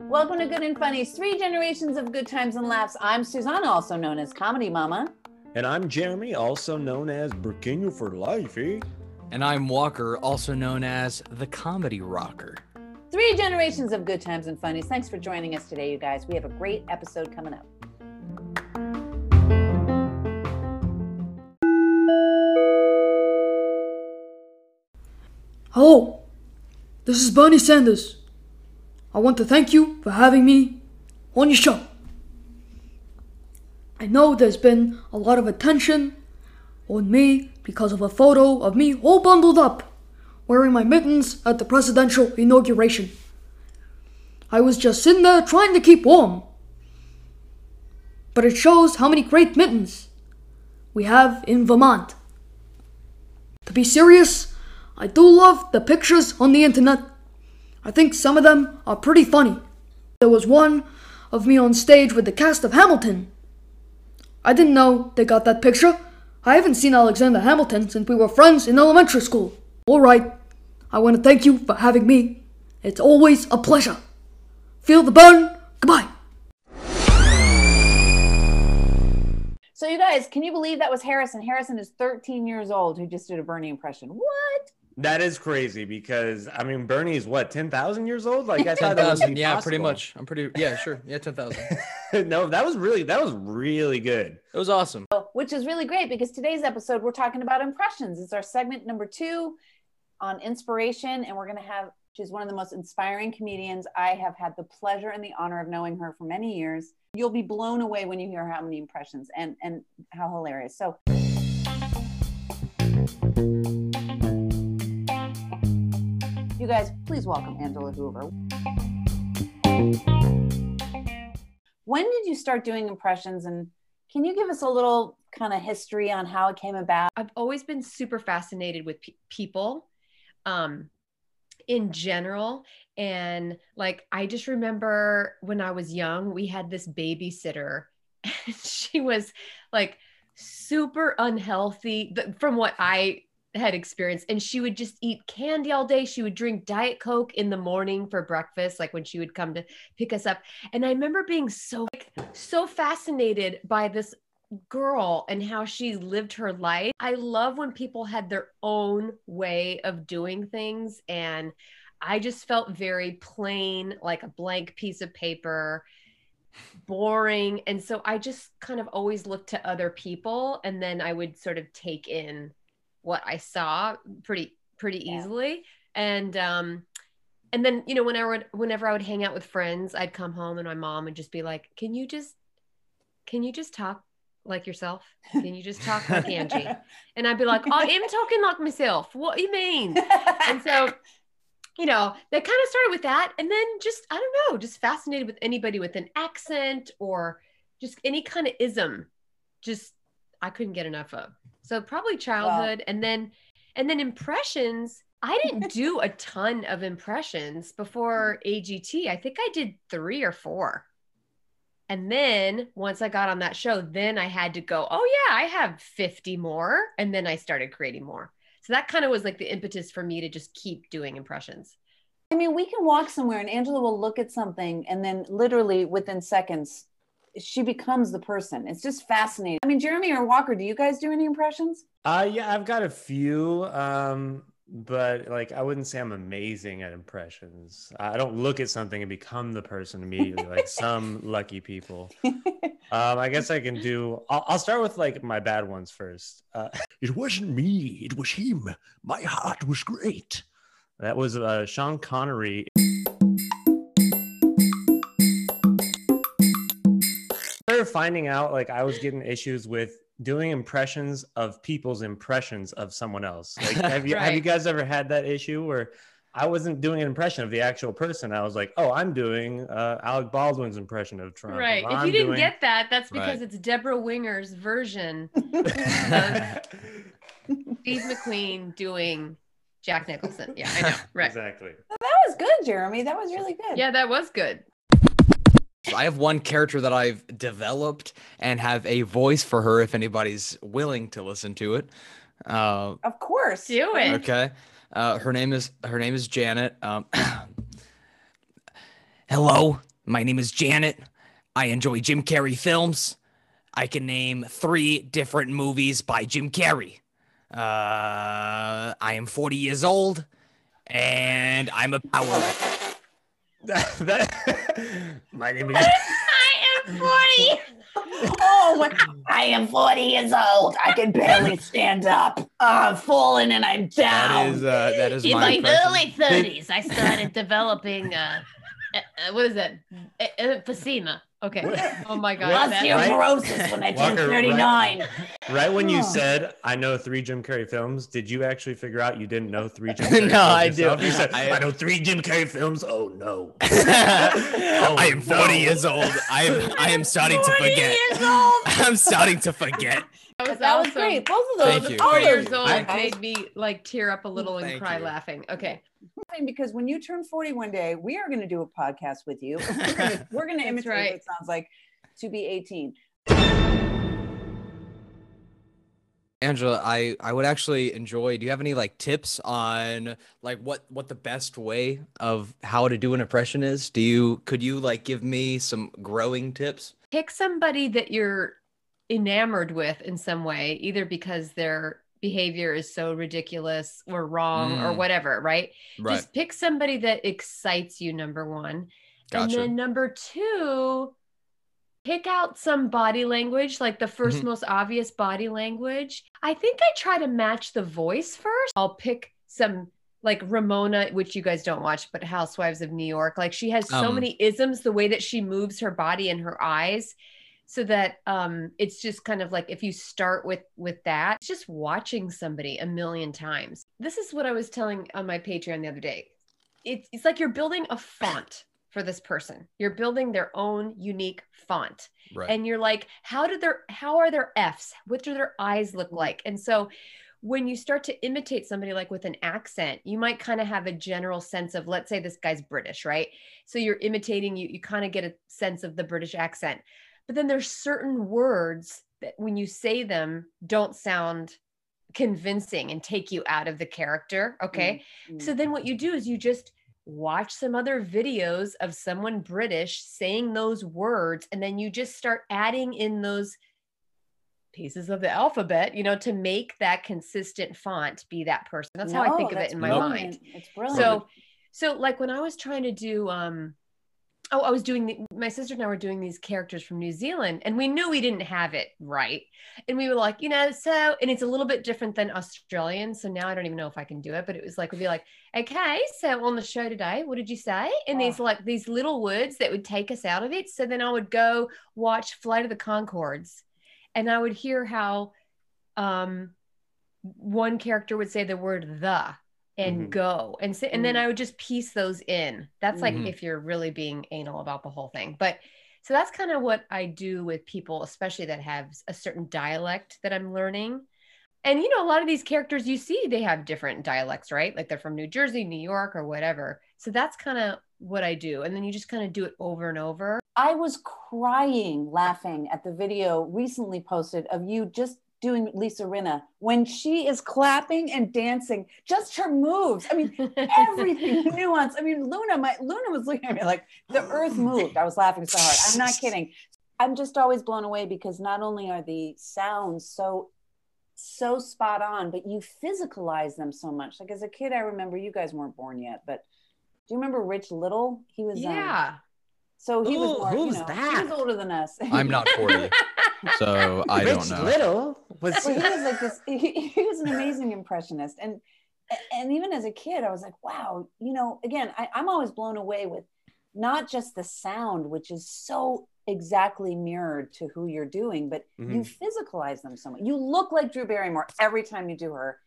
Welcome to Good and Funny's Three Generations of Good Times and Laughs. I'm Susanna, also known as Comedy Mama. And I'm Jeremy, also known as Burkina for life, eh? And I'm Walker, also known as the Comedy Rocker. Three generations of good times and funnies. Thanks for joining us today, you guys. We have a great episode coming up. Hello, this is Bernie Sanders. I want to thank you for having me on your show. I know there's been a lot of attention on me because of a photo of me all bundled up, wearing my mittens at the presidential inauguration. I was just sitting there trying to keep warm. But it shows how many great mittens we have in Vermont. To be serious, I do love the pictures on the internet. I think some of them are pretty funny. There was one of me on stage with the cast of Hamilton. I didn't know they got that picture. I haven't seen Alexander Hamilton since we were friends in elementary school. Alright, I want to thank you for having me. It's always a pleasure. Feel the Bern. Goodbye. So, you guys, can you believe that was Harrison? Harrison is 13 years old who just did a Bernie impression. What? That is crazy because I mean Bernie is what ten thousand years old. Like I thought that was yeah, pretty much. I'm pretty yeah, sure, yeah, ten thousand. no, that was really that was really good. It was awesome. Oh, which is really great because today's episode we're talking about impressions. It's our segment number two on inspiration, and we're going to have she's one of the most inspiring comedians. I have had the pleasure and the honor of knowing her for many years. You'll be blown away when you hear how many impressions and and how hilarious. So. You guys, please welcome Angela Hoover. When did you start doing impressions and can you give us a little kind of history on how it came about? I've always been super fascinated with pe- people um, in general. And like, I just remember when I was young, we had this babysitter, and she was like super unhealthy from what I had experienced and she would just eat candy all day. She would drink diet coke in the morning for breakfast like when she would come to pick us up. And i remember being so so fascinated by this girl and how she lived her life. I love when people had their own way of doing things and i just felt very plain like a blank piece of paper boring. And so i just kind of always looked to other people and then i would sort of take in what I saw pretty pretty yeah. easily. And um and then you know when I would whenever I would hang out with friends, I'd come home and my mom would just be like, "Can you just can you just talk like yourself? Can you just talk like Angie?" And I'd be like, "Oh, I'm talking like myself. What do you mean?" and so you know, that kind of started with that. And then just, I don't know, just fascinated with anybody with an accent or just any kind of ism. Just, I couldn't get enough of. So probably childhood and then and then impressions. I didn't do a ton of impressions before mm-hmm. AGT. I think I did 3 or 4. And then once I got on that show, then I had to go, "Oh yeah, I have 50 more." And then I started creating more. So that kind of was like the impetus for me to just keep doing impressions. I mean, we can walk somewhere and Angela will look at something and then literally within seconds she becomes the person. It's just fascinating. I mean, Jeremy or Walker, do you guys do any impressions? Uh yeah, I've got a few. Um, but like I wouldn't say I'm amazing at impressions. I don't look at something and become the person immediately, like some lucky people. Um, I guess I can do. I'll, I'll, start with like my bad ones first. Uh, it wasn't me. It was him. My heart was great. That was uh, Sean Connery. Finding out like I was getting issues with doing impressions of people's impressions of someone else. Like, have you right. have you guys ever had that issue where I wasn't doing an impression of the actual person? I was like, oh, I'm doing uh, Alec Baldwin's impression of Trump. Right. If you didn't doing... get that, that's because right. it's Deborah Winger's version of Steve McQueen doing Jack Nicholson. Yeah, I know. Right. Exactly. Well, that was good, Jeremy. That was really good. Yeah, that was good. I have one character that I've developed and have a voice for her if anybody's willing to listen to it. Uh, of course. Do it. Okay. Uh, her name is her name is Janet. Um, Hello, my name is Janet. I enjoy Jim Carrey films. I can name three different movies by Jim Carrey. Uh, I am 40 years old, and I'm a power. That, that, my name is. I am 40. oh, my, I am 40 years old. I can barely stand up. I've fallen and I'm down. is uh, that is In my my early 30s, I started developing uh, uh, what is that? Uh. Okay. Oh my god. that- Osteoporosis when I turned 39. Right when you Oh. said I know three Jim Carrey films, did you actually figure out you didn't know three Jim Carrey films? No, I do. You said I- I, know three Jim Carrey films. Oh no. Oh, I am 40 no. years old. I am I am starting to 40 forget. years old. I'm starting to forget. That was, That was great. Both of those. Thank you. all Four those years old I- made me like tear up a little and Thank cry you. laughing. Okay. Because when you turn 40 one day, we are going to do a podcast with you. We're gonna- We're going to imitate right. what it sounds like to be 18. Angela, I I would actually enjoy. Do you have any like tips on like what what the best way of how to do an impression is? Do you could you like give me some growing tips? Pick somebody that you're enamored with in some way, either because their behavior is so ridiculous or wrong or Mm. whatever, right? Right. Just pick somebody that excites you, number one. And then number two, pick out some body language, like the 1st Mhm. most obvious body language. I think I try to match the voice first. I'll pick some like Ramona, which you guys don't watch, but Housewives of New York. Like she has so Um, many isms, the way that she moves her body and her eyes. So that um it's just kind of like if you start with with that, it's just watching somebody a million times. This is what I was telling on my Patreon the other day. It's it's like you're building a font for this person. You're building their own unique font. right. And you're like, how did their how are their F's? What do their eyes look like? And so when you start to imitate somebody like with an accent, you might kind of have a general sense of, let's say this guy's British, right? So you're imitating, you you kind of get a sense of the British accent. But then there's certain words that when you say them don't sound convincing and take you out of the character. Okay. Mm. So then what you do is you just watch some other videos of someone British saying those words, and then you just start adding in those pieces of the alphabet, you know, to make that consistent font be that person. That's how I think of it in my brilliant. mind. It's brilliant. So, so like when I was trying to do, um, oh, I was doing the, my sister and I were doing these characters from New Zealand, and we knew we didn't have it right, and we were like, you know, so, and it's a little bit different than Australian, so now I don't even know if I can do it, but it was like we'd be like, okay, so on the show today, what did you say? And these Oh. like these little words that would take us out of it. So then I would go watch Flight of the Conchords, and I would hear how, um, one character would say the word the and Mhm. go and say, and then Mm. I would just piece those in. That's like Mhm. if you're really being anal about the whole thing. But so that's kind of what I do with people, especially that have a certain dialect that I'm learning. And you know, a lot of these characters you see, they have different dialects, right? Like they're from New Jersey, New York, or whatever. So that's kind of what I do. And then you just kind of do it over and over. I was crying laughing at the video recently posted of you just doing Lisa Rinna when she is clapping and dancing, just her moves. I mean, everything nuance. I mean, Luna, my Luna was looking at me like the earth moved. I was laughing so hard. I'm not kidding. I'm just always blown away because not only are the sounds so so spot on, but you physicalize them so much. Like as a kid, I remember you guys weren't born yet, but do you remember Rich Little? He was um, yeah. so he was Who- more, you who's know, he was older than us. I'm not 40, so I Rich don't know. Little was. well, he was like this. He, he was an amazing impressionist, and and even as a kid, I was like, wow, you know. Again, I, I'm always blown away with not just the sound, which is so exactly mirrored to who you're doing, but you Mhm. physicalize them so much. You look like Drew Barrymore every time you do her.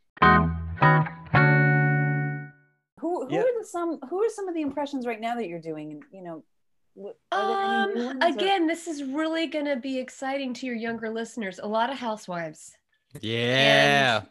Who who Yeah. are the some who are some of the impressions right now that you're doing? And you know, wh- are there any new Um, ones, or- again, this is really going to be exciting to your younger listeners. A lot of housewives. Yeah.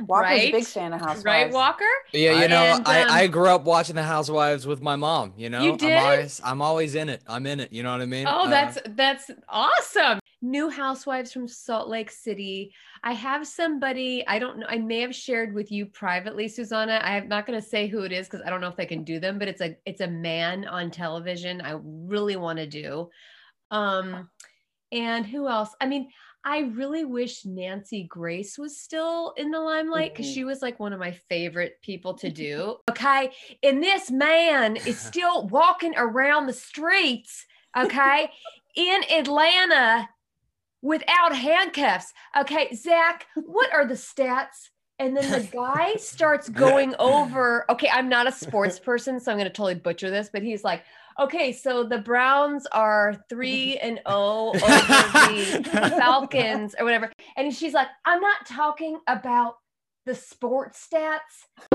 Walker's right? a big fan of Housewives. Right, Walker? Yeah, you know, And, um, I, I grew up watching The Housewives with my mom. You know, You did? I'm always I'm always in it. I'm in it. You know what I mean? Oh, Uh, that's that's awesome. New housewives from Salt Lake City. I have somebody, I don't know, I may have shared with you privately, Susanna. I'm not going to say who it is because I don't know if they can do them, but it's a it's a man on television. I really want to do. Um, and who else? I mean, I really wish Nancy Grace was still in the limelight because Mhm. she was like one of my favorite people to do. Okay. And this man is still walking around the streets, okay, in Atlanta without handcuffs. Okay, Zach, what are the stats? And then the guy starts going over. Okay, I'm not a sports person, so I'm going to totally butcher this, but he's like, okay, so the Browns are three and oh over the Falcons or whatever. And she's like, I'm not talking about the sports stats.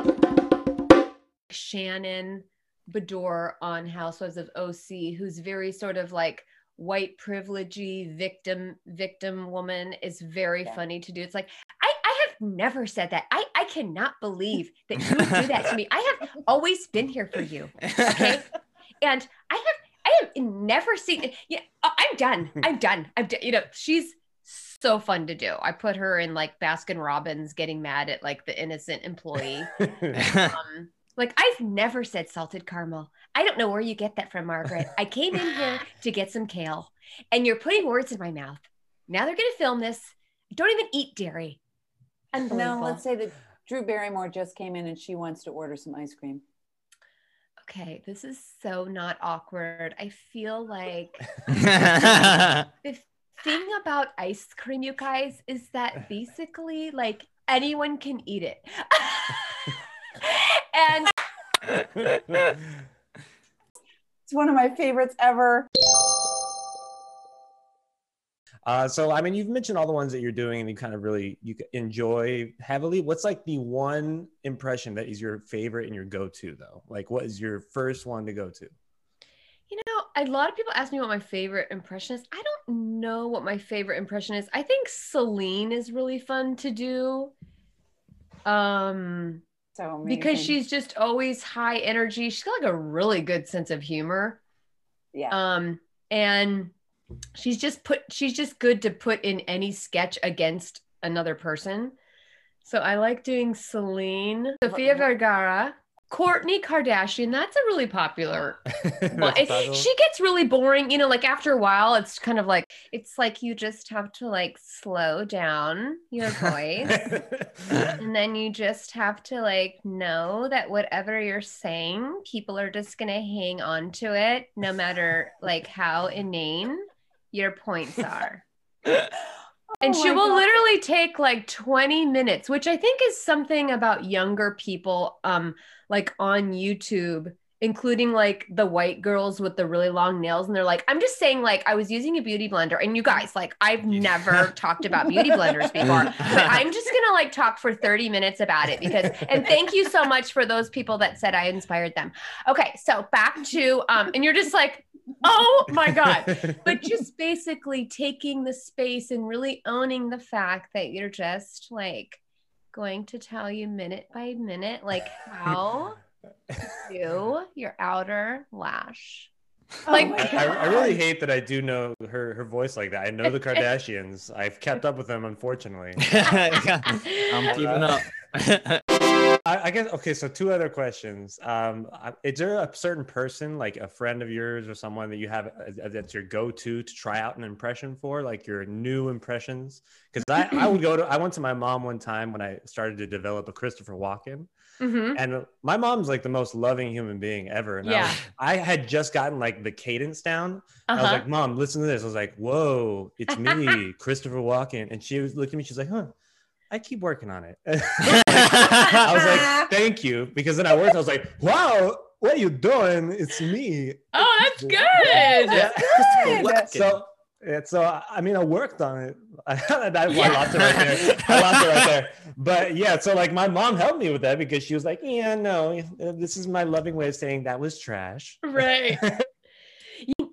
Shannon Beador on Housewives of OC, who's very sort of like white privilegey victim victim woman is very Yeah. funny to do. It's like I, I have never said that. I, I cannot believe that you would do that to me. I have always been here for you. Okay. and I have I have never seen yeah, I- I'm done. I'm done. I'm done. You know, she's so fun to do. I put her in like Baskin Robbins getting mad at like the innocent employee. Um, like I've never said salted caramel. I don't know where you get that from, Margaret. I came in here to get some kale, and you're putting words in my mouth. Now they're gonna film this. I don't even eat dairy. No, Unbelievable. let's say that Drew Barrymore just came in and she wants to order some ice cream. Okay, this is so not awkward. I feel like the thing about ice cream, you guys, is that basically like anyone can eat it. and It's one of my favorites ever. Uh, so I mean, you've mentioned all the ones that you're doing, and you kind of really you enjoy heavily. What's like the one impression that is your favorite and your go-to though? Like, what is your first one to go to? You know, a lot of people ask me what my favorite impression is. I don't know what my favorite impression is. I think Celine is really fun to do. Um So because she's just always high energy. She's got like a really good sense of humor. yeah. Um and she's just put she's just good to put in any sketch against another person. So I like doing Celine, Sofia Vergara, Kourtney Kardashian. That's a really popular it- she gets really boring, you know, like after a while, it's kind of like, it's like you just have to like slow down your voice. and then you just have to like know that whatever you're saying, people are just going to hang on to it no matter like how inane your points are. And Oh she will God. literally take like 20 minutes, which I think is something about younger people um like on YouTube, including like the white girls with the really long nails and they're like I'm just saying like I was using a beauty blender and you guys like I've never talked about beauty blenders before, but I'm just going to like talk for 30 minutes about it because and thank you so much for those people that said I inspired them. Okay, so back to um and you're just like oh my god but just basically taking the space and really owning the fact that you're just like going to tell you minute by minute like how to do your outer lash Oh like- my I, I really hate that I do know her her voice like that. I know the Kardashians. I've kept up with them, unfortunately. I'm keeping up. I, I guess okay. So two other questions. Um, is there a certain person, like a friend of yours or someone that you have uh, that's your go-to to try out an impression for, like your new impressions? Because I, I would go to. I went to my mom one time when I started to develop a Christopher Walken, Mhm. and my mom's like the most loving human being ever. And I, Yeah. was- I had just gotten like the cadence down. I was Uh-huh. like, "Mom, listen to this." I was like, "Whoa, it's me, Christopher Walken," and she was looking at me. She's like, "Huh." I keep working on it. I was like, thank you. Because then I worked, I was like, wow, what are you doing? It's me. oh that's good Yeah. Good. So, yeah, so I I mean, I worked on it. I, I lost it right there. I lost it right there. But yeah, so like my mom helped me with that because she was like, yeah, no, this is my loving way of saying that was trash. right you,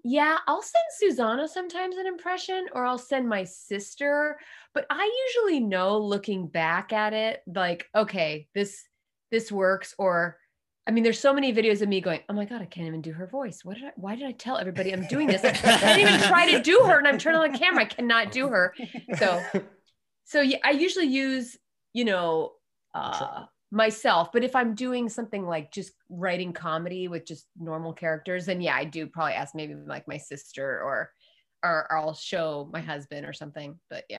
yeah, I'll send Susanna sometimes an impression or I'll send my sister, but I usually know looking back at it like okay, this this works or I mean, there's so many videos of me going, "Oh my god, I can't even do her voice. What did I? Why did I tell everybody I'm doing this? I can't even try to do her, and I'm turning on the camera. I cannot do her." So, so yeah, I usually use, you know, uh, myself. But if I'm doing something like just writing comedy with just normal characters, then yeah, I do probably ask maybe like my sister or, or I'll show my husband or something. But yeah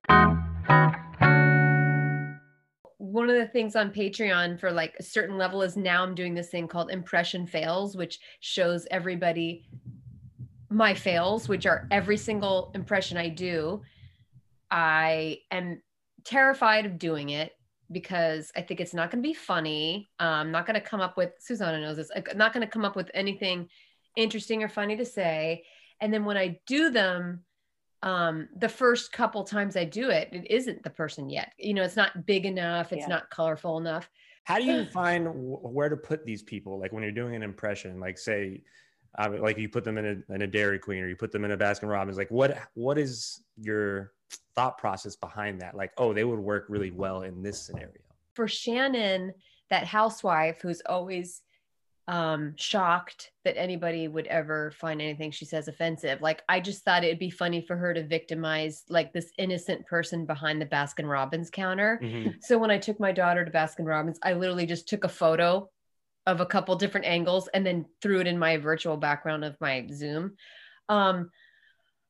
one of the things on Patreon for like a certain level is now I'm doing this thing called impression fails, which shows everybody my fails, which are every single impression I do. I am terrified of doing it because I think it's not going to be funny. I'm um, not going to come up with, Susanna knows this, I'm not going to come up with anything interesting or funny to say. And then when I do them, um the first couple times i do it it isn't the person yet you know it's not big enough it's yeah. not colorful enough how do you find where to put these people like when you're doing an impression like say uh, like you put them in a, in a dairy queen or you put them in a baskin robbins like what what is your thought process behind that like oh they would work really well in this scenario for shannon that housewife who's always um, shocked that anybody would ever find anything she says offensive. Like, I just thought it'd be funny for her to victimize like this innocent person behind the Baskin Robbins counter. Mm-hmm. So when I took my daughter to Baskin Robbins, I literally just took a photo of a couple different angles and then threw it in my virtual background of my Zoom. Um,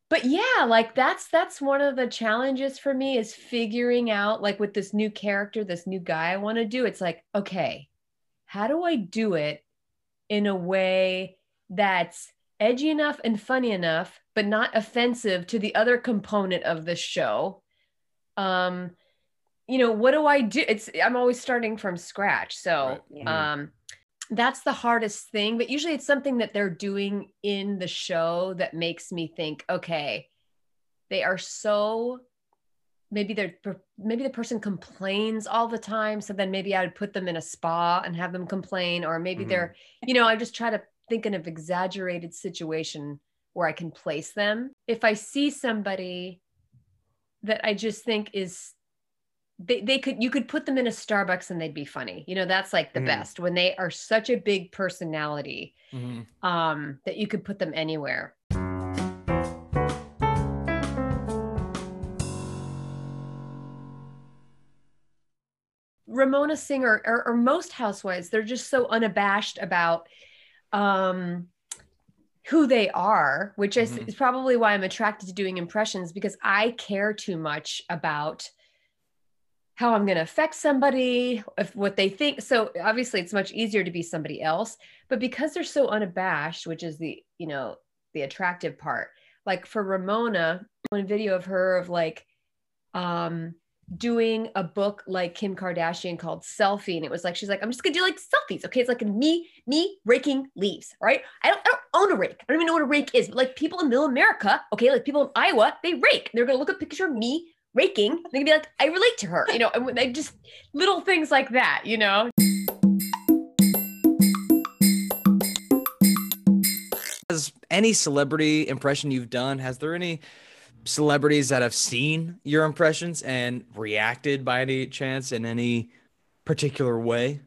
but yeah, like that's that's one of the challenges for me is figuring out like with this new character, this new guy I want to do. It's like, okay, how do I do it in a way that's edgy enough and funny enough, but not offensive to the other component of the show. Um, you know, what do I do? It's I'm always starting from scratch. So right. um that's the hardest thing, but usually it's something that they're doing in the show that makes me think, okay, they are so maybe they're maybe the person complains all the time so then maybe i would put them in a spa and have them complain or maybe mm-hmm. they're you know i just try to think of an exaggerated situation where i can place them if i see somebody that i just think is they, they could you could put them in a starbucks and they'd be funny you know that's like the mm-hmm. best when they are such a big personality mm-hmm. um that you could put them anywhere Ramona Singer or, or, most housewives, they're just so unabashed about um, who they are, which is, mm-hmm. is probably why I'm attracted to doing impressions because I care too much about how I'm going to affect somebody, if what they think. So obviously, it's much easier to be somebody else, but because they're so unabashed, which is the you know the attractive part. Like for Ramona, one video of her of like um doing a book like Kim Kardashian called Selfie. And it was like, she's like, I'm just gonna do like selfies. Okay. It's like me, me raking leaves. Right. I don't, I don't own a rake. I don't even know what a rake is, but like people in middle America, okay, like people in Iowa, they rake. They're gonna look at a picture of me raking. They're gonna be like, I relate to her, you know, and they just little things like that, you know. Has any celebrity impression you've done, has there any celebrities that have seen your impressions and reacted by any chance in any particular way?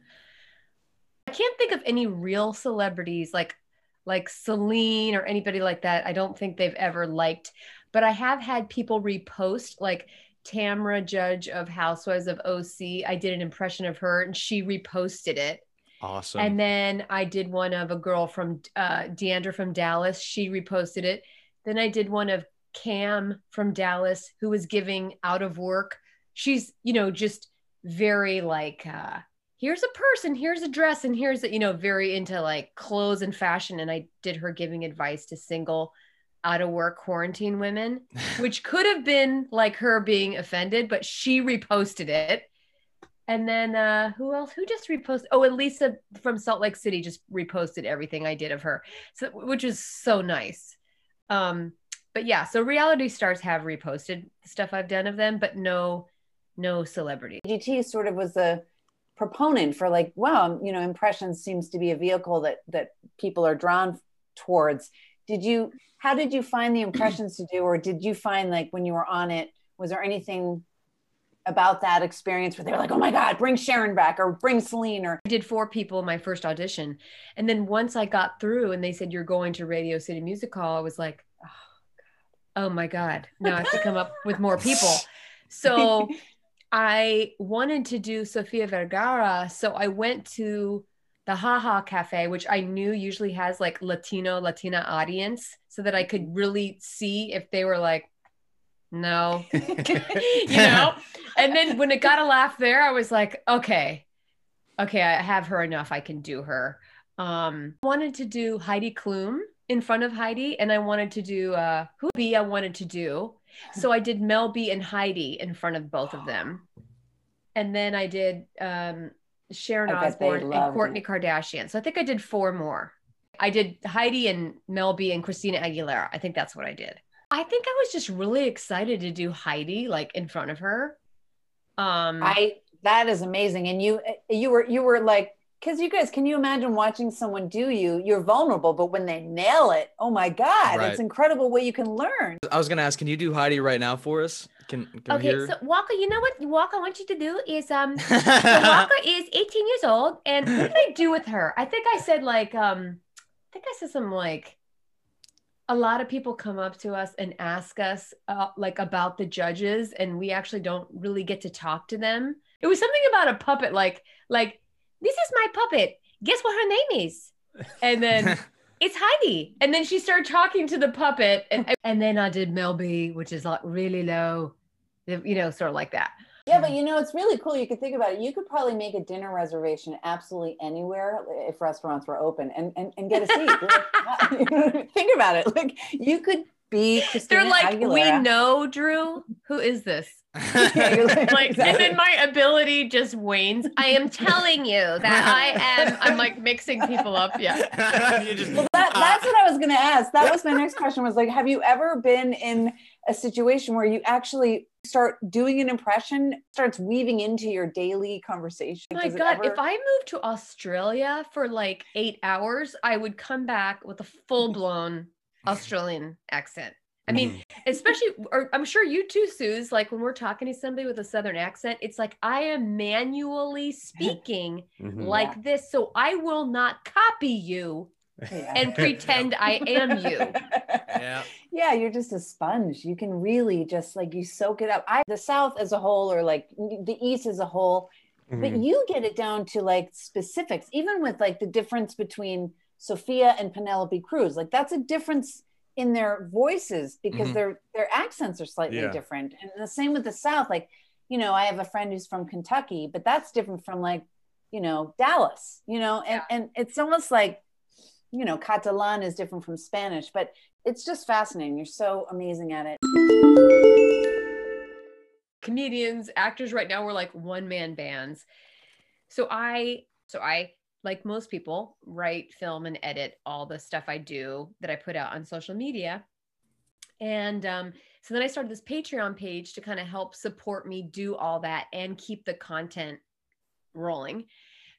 I can't think of any real celebrities like like Celine or anybody like that. I don't think they've ever liked, but I have had people repost like Tamra Judge of Housewives of OC. I did an impression of her and she reposted it. Awesome. And then I did one of a girl from uh, D'Andra from Dallas. She reposted it. Then I did one of Cam from Dallas who was giving out of work. She's, you know, just very like, uh, here's a person, here's a dress, and here's a, you know, very into like clothes and fashion. And I did her giving advice to single out of work quarantine women, which could have been like her being offended, but she reposted it. And then uh who else? Who just reposted? Oh, and Lisa from Salt Lake City just reposted everything I did of her. So which is so nice. Um but yeah, so reality stars have reposted stuff I've done of them, but no, no celebrity. GT sort of was a proponent for like, wow, you know, impressions seems to be a vehicle that that people are drawn towards. Did you how did you find the impressions to do or did you find like when you were on it was there anything about that experience where they were like oh my god bring sharon back or bring celine or I did four people in my first audition. And then once I got through and they said, You're going to Radio City Music Hall, I was like, Oh, God. oh my God. Now I have to come up with more people. So I wanted to do Sofia Vergara. So I went to the Haha Cafe, which I knew usually has like Latino, Latina audience, so that I could really see if they were like, no, you know? And then when it got a laugh there, I was like, okay, okay, I have her enough. I can do her. Um, wanted to do Heidi Klum in front of Heidi, and I wanted to do uh, who B I wanted to do. So I did Mel B and Heidi in front of both of them, and then I did um, Sharon Osbourne and Kourtney Kardashian. So I think I did four more. I did Heidi and Mel B and Christina Aguilera. I think that's what I did. I think I was just really excited to do Heidi like in front of her. Um, I that is amazing. And you you were you were like because you guys can you imagine watching someone do you? You're vulnerable, but when they nail it, oh my god, Right. it's incredible what you can learn. I was gonna ask, can you do Heidi right now for us? Can, can okay, so Walker, you know what Walker wants you to do is um so Walker is 18 years old, and what did I do with her? I think I said like um I think I said something like a lot of people come up to us and ask us uh, like about the judges and we actually don't really get to talk to them. It was something about a puppet like like this is my puppet. Guess what her name is? And then it's Heidi. And then she started talking to the puppet. And, and then I did Mel B, which is like really low, you know, sort of like that. Yeah, but you know, it's really cool. You could think about it. You could probably make a dinner reservation absolutely anywhere if restaurants were open and, and, and get a seat. You know, think about it. Like you could be Christina They're like, we know, Drew, who is this? Yeah, you're like, Like, and then my ability just wanes. I am telling you that I am, I'm like mixing people up. Yeah. Just- Well, that, that's what I was going to ask. That was my next question. Was like, have you ever been in a situation where you actually start doing an impression, starts weaving into your daily conversation? Oh my Does God, ever- if I moved to Australia for like eight hours, I would come back with a full blown Australian accent. I mean, especially, or I'm sure you too, Suze, like when we're talking to somebody with a Southern accent, it's like I am manually speaking Mhm. like this. So I will not copy you Yeah. and pretend I am you. yeah. yeah you're just a sponge you can really just like you soak it up i the south as a whole or like the east as a whole but Mhm. you get it down to like specifics even with like the difference between sofia and penelope cruz. Like that's a difference in their voices because Mhm. their their accents are slightly Yeah. different. And the same with the south. Like you know i have a friend who's from kentucky but that's different from like you know dallas you know? And and it's almost like you know catalan is different from spanish but it's just fascinating. You're so amazing at it. Comedians, actors right now we're like one man bands. So I so I like most people write, film and edit all the stuff I do that I put out on social media. And um, so then I started this Patreon page to kind of help support me do all that and keep the content rolling.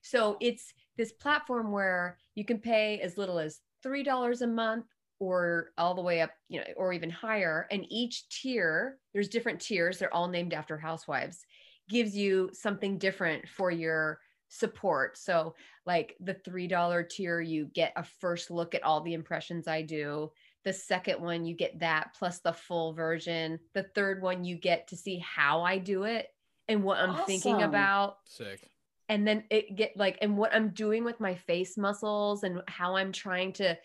So it's this platform where you can pay as little as $3 a month or all the way up, you know, or even higher. And each tier, there's different tiers, they're all named after housewives, gives you something different for your support. So, like the $3 tier, you get a first look at all the impressions I do. The second one, you get that plus the full version. The third one, you get to see how I do it and what I'm thinking about Sick. and then it get like and what i'm doing with my face muscles and how i'm trying to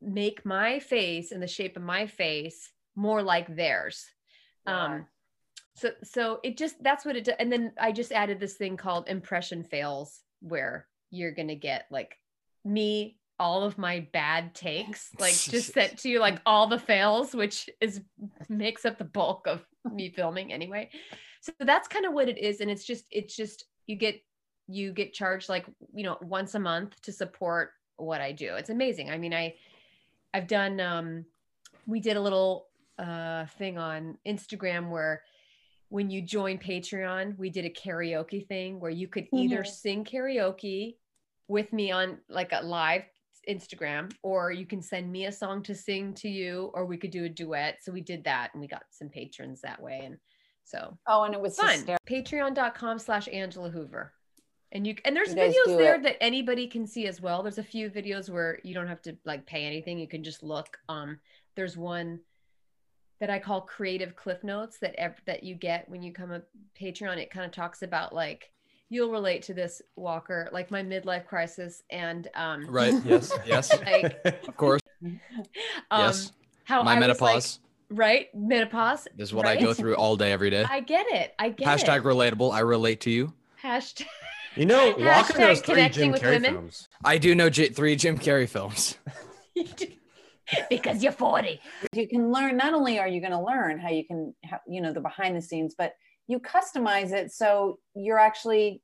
make my face and the shape of my face more like theirs um so so it just that's what it does. and then i just added this thing called impression fails where you're gonna get like me all of my bad takes like just sent to you like all the fails which is makes up the bulk of me filming anyway so that's kind of what it is and it's just it's just you get you get charged like you know once a month to support what i do it's amazing i mean i i've done um we did a little uh thing on instagram where when you join patreon we did a karaoke thing where you could either Mhm. sing karaoke with me on like a live Instagram, or you can send me a song to sing to you, or we could do a duet. So we did that and we got some patrons that way. And so Oh, and it was fun. hysterical. Patreon.com slash Angela Hoover. And you and there's You videos there it. that anybody can see as well. There's a few videos where you don't have to like pay anything. You can just look. Um, there's one that I call creative cliff notes that ev- that you get when you come a Patreon. It kind of talks about like you'll relate to this Walker, like my midlife crisis and um Right. Yes. Yes. like Of course. um yes. how My I was, menopause. like, right? Menopause. this is what right? I go through all day, every day. I get it. I get it. Hashtag it. relatable. I relate to you. Hashtag You know, Walker knows three Jim Carrey women. films. I do know J- three Jim Carrey films. because you're 40. you can learn not only are you going to learn how you can how, you know the behind the scenes but you customize it so you're actually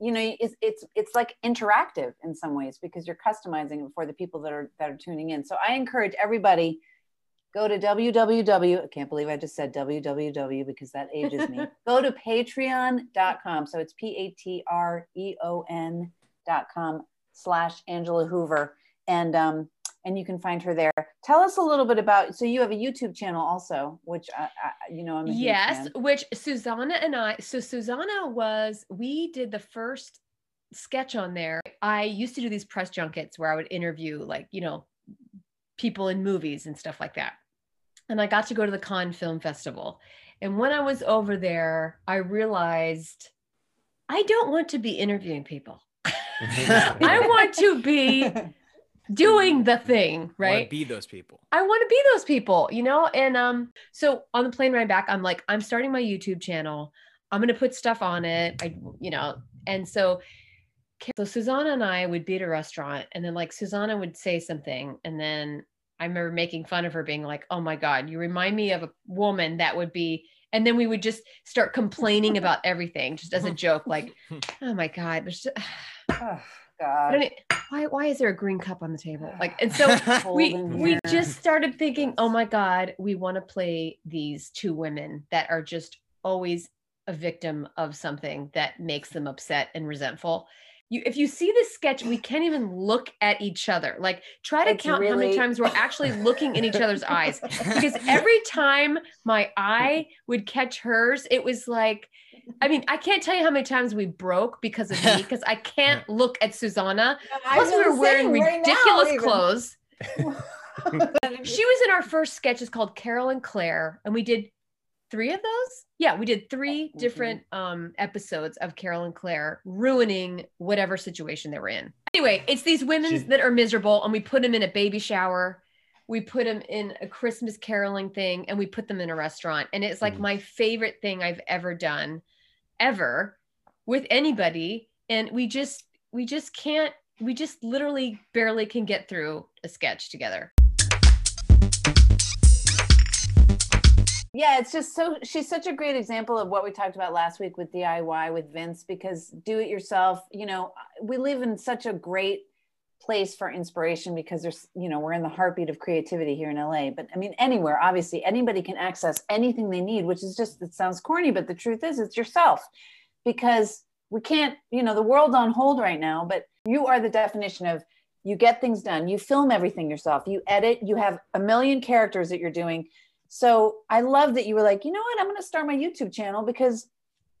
you know it's it's it's like interactive in some ways because you're customizing it for the people that are that are tuning in. So i encourage everybody go to www i can't believe i just said www because that ages me. Go to patreon.com so it's p-a-t-r-e-o-n dot com slash angela hoover. And um and you can find her there. Tell us a little bit about. So you have a YouTube channel also, which I, I you know I'm Yes, which Susanna and I, so Susanna was, we did the first sketch on there. I used to do these press junkets where I would interview like, you know, people in movies and stuff like that. And I got to go to the Cannes Film Festival. And when I was over there, I realized I don't want to be interviewing people. I want to be doing the thing, right? Be those people. I want to be those people, you know? And um, so on the plane ride back, I'm like, I'm starting my YouTube channel. I'm gonna put stuff on it. I, you know, and so so Susanna and I would be at a restaurant, and then like Susanna would say something, and then I remember making fun of her, being like, "Oh my God, you remind me of a woman that would be." And then we would just start complaining about everything, just as a joke, like, "Oh my God, there's just, I God. why why is there a green cup on the table?" Like, and so we we just started thinking oh my god we want to play these two women that are just always a victim of something that makes them upset and resentful. You if you see this sketch we can't even look at each other. Like try to It's count how many times we're actually looking in each other's eyes. Because every time my eye would catch hers it was like I mean, I can't tell you how many times we broke because of me, because I can't look at Susanna. Plus, we were wearing ridiculous clothes. she was in our first sketch. It's called Carol and Claire, and we did three of those. Yeah, we did three Mhm. different um, episodes of Carol and Claire ruining whatever situation they were in. Anyway, it's these women She's- that are miserable, and we put them in a baby shower. We put them in a Christmas caroling thing, and we put them in a restaurant. And it's like Mhm. my favorite thing I've ever done, ever, with anybody. And we just, we just can't. We just literally barely can get through a sketch together. yeah it's just so she's such a great example of what we talked about last week with diy with vince because do it yourself you know we live in such a great place for inspiration because there's you know we're in the heartbeat of creativity here in la but i mean anywhere obviously anybody can access anything they need which is just it sounds corny but the truth is it's yourself. Because we can't you know the world's on hold right now but you are the definition of you get things done you film everything yourself you edit you have a million characters that you're doing. So I love that you were like, you know what, I'm going to start my YouTube channel because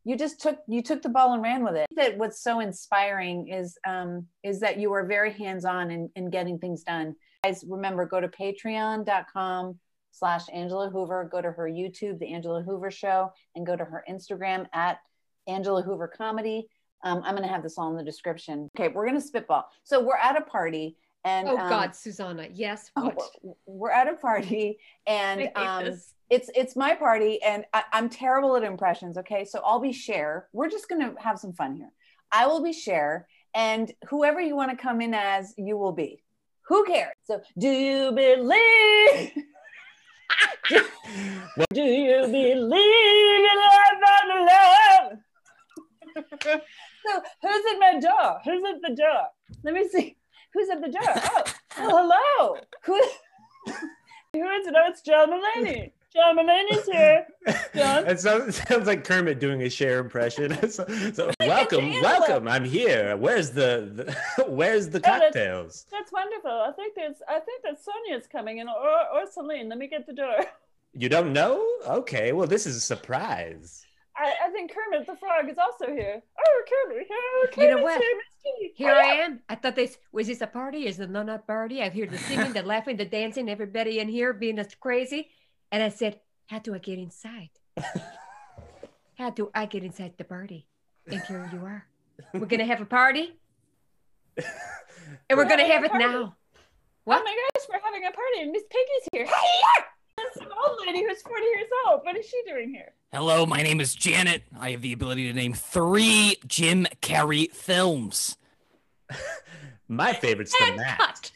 you just took you took the ball and ran with it. That what's so inspiring is um, is that you are very hands on in, in getting things done. Guys, remember go to patreon.com slash Angela Hoover, go to her YouTube, The Angela Hoover Show, and go to her Instagram at Angela Hoover Comedy. Um, I'm going to have this all in the description. Okay, we're going to spitball. So we're at a party. And Oh um, God, Susanna. Yes. What? we're- we're at a party and um, it's it's my party and I, i'm terrible at impressions okay so i'll be Cher. we're just gonna have some fun here i will be Cher, and whoever you want to come in as you will be who cares so do you believe do you believe in love and love so who's at my door who's at the door let me see who's at the door oh, oh hello who who is it oh it's joe mulaney John Mulaney's here. John. It sounds, it sounds like Kermit doing a Cher impression. so, so welcome, welcome. I'm here. Where's the, the where's the Oh, that's- cocktails? That's wonderful. I think there's I think that Sonia's coming in or or Celine. Let me get the door. You don't know? Okay, well this is a surprise. I, I think Kermit the Frog is also here. Oh, Kermit! Oh, Kermit's You know what? Here. Here I am. I thought this was this a party? Is it not a party? I hear the singing, the laughing, the dancing, everybody in here being as crazy. And I said, How do I get inside? How do I get inside the party? And here you are. We're gonna have a party. And we're gonna have it now. Oh what? Oh my gosh, we're having a party and Miss Piggy's here. Hey, This is an old lady who's 40 years old. What is she doing here? Hello, my name is Janet. I have the ability to name three Jim Carrey films. My favorite's the Matt.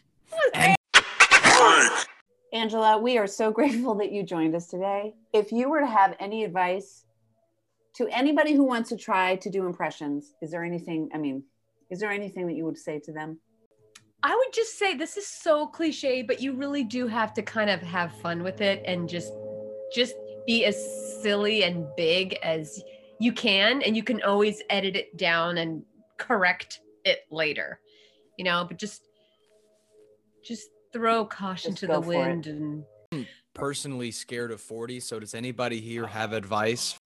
Cut. Angela, we are so grateful that you joined us today. If you were to have any advice to anybody who wants to try to do impressions, is there anything, I mean, is there anything that you would say to them? I would just say this is so cliche, but you really do have to kind of have fun with it and just just be as silly and big as you can and you can always edit it down and correct it later. You know, but just just throw caution Just to the for it. wind and Personally scared of 40. So does anybody here oh. have advice?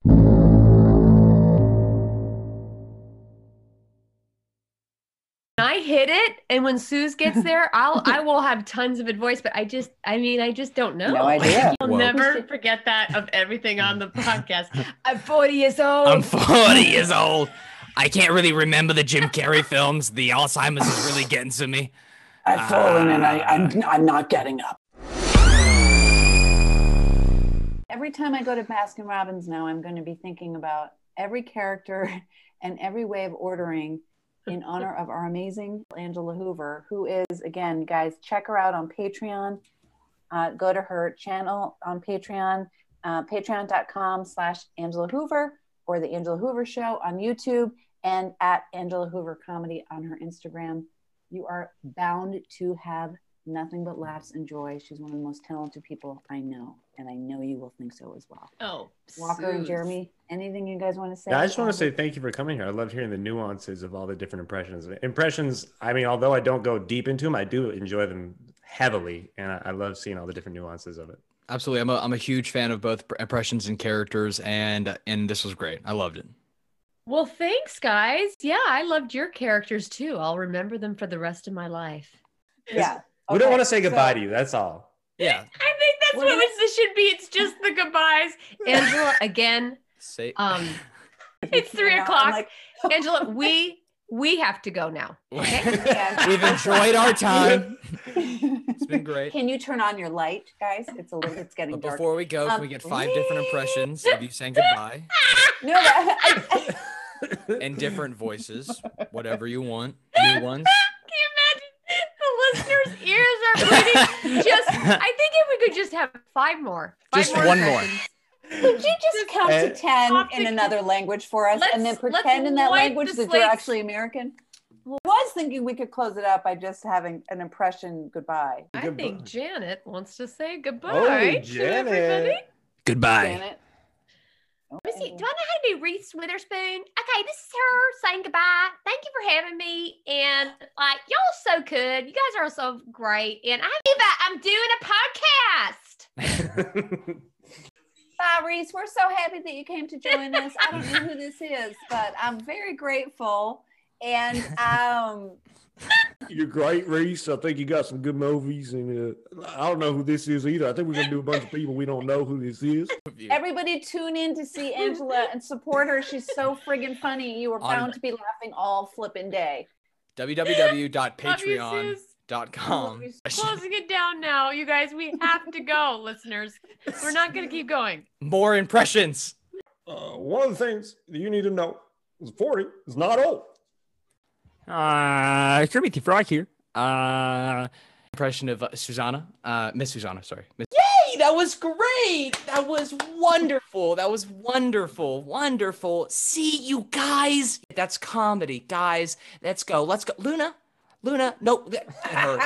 I hit it and when Suze gets there, I'll I will have tons of advice, but I just I mean I just don't know. No idea. I'll Whoa. never forget that of everything on the podcast. I'm 40 years old. I'm 40 years old. I can't really remember the Jim Carrey films. The Alzheimer's is really getting to me. I've fallen and I, uh, I'm, I'm not getting up. Every time I go to Baskin Robbins now, I'm going to be thinking about every character and every way of ordering in honor of our amazing Angela Hoover, who is, again, guys, check her out on Patreon. Uh, go to her channel on Patreon, uh, patreon.com slash Angela Hoover or The Angela Hoover Show on YouTube and at Angela Hoover Comedy on her Instagram. You are bound to have nothing but laughs and joy. She's one of the most talented people I know, and I know you will think so as well. Oh, Walker and Jeremy, anything you guys want to say? Yeah, I just want to say thank you for coming here. I love hearing the nuances of all the different impressions. Impressions, I mean, although I don't go deep into them, I do enjoy them heavily, and I, I love seeing all the different nuances of it. Absolutely. I'm a, I'm a huge fan of both impressions and characters, and and this was great. I loved it. Well, thanks, guys. Yeah, I loved your characters too. I'll remember them for the rest of my life. Yeah. We don't want to say goodbye so- to you. That's all. Yeah. I think that's We're what gonna- this should be. It's just the goodbyes. Angela, again, Say um, it's three I'm o'clock. like, Angela, we we have to go now. Okay. Yeah. We've enjoyed our time. it's been great. Can you turn on your light, guys? It's a little. It's getting But dark. before we go, can Um, we get five different impressions of you saying goodbye No, I, I, in different voices, whatever you want, new ones? Can you imagine the listeners' ears are bleeding? Just, I think if we could just have five more, five Just one more. impressions. could you just count to Uh, ten in the- another language for us, and then Let's- let's pretend in that language that you're actually American? I was thinking we could close it up by just having an impression goodbye. I Goodbye. think Janet wants to say goodbye Oh, to Janet. everybody. Goodbye. Janet. Let me see. Do I know how to do Reese Witherspoon? Okay, this is her saying goodbye. Thank you for having me. And like, y'all so good. You guys are so great. And I'm I'm doing a podcast. Bye, Reese. We're so happy that you came to join us. I don't know who this is, but I'm very grateful. And um, You're great, Reese. I think you got some good movies, and uh, I don't know who this is either. I think we're gonna do a bunch of people we don't know who this is. everybody tune in to see Angela and support her. She's so friggin' funny. You are On- bound to be laughing all flippin' day. www.patreon.com. Closing it down now, you guys. We have to go, listeners. We're not gonna keep going. More impressions. Uh, one of the things that you need to know is 40 is not old. Uh, Kermit the Frog here. Uh, Impression of uh, Susanna, uh, Miss Susanna, sorry. Miss- Hey, that was great. That was wonderful. That was wonderful. Wonderful. See you guys. That's comedy, guys. Let's go. Let's go. Luna. Luna. No. th- her.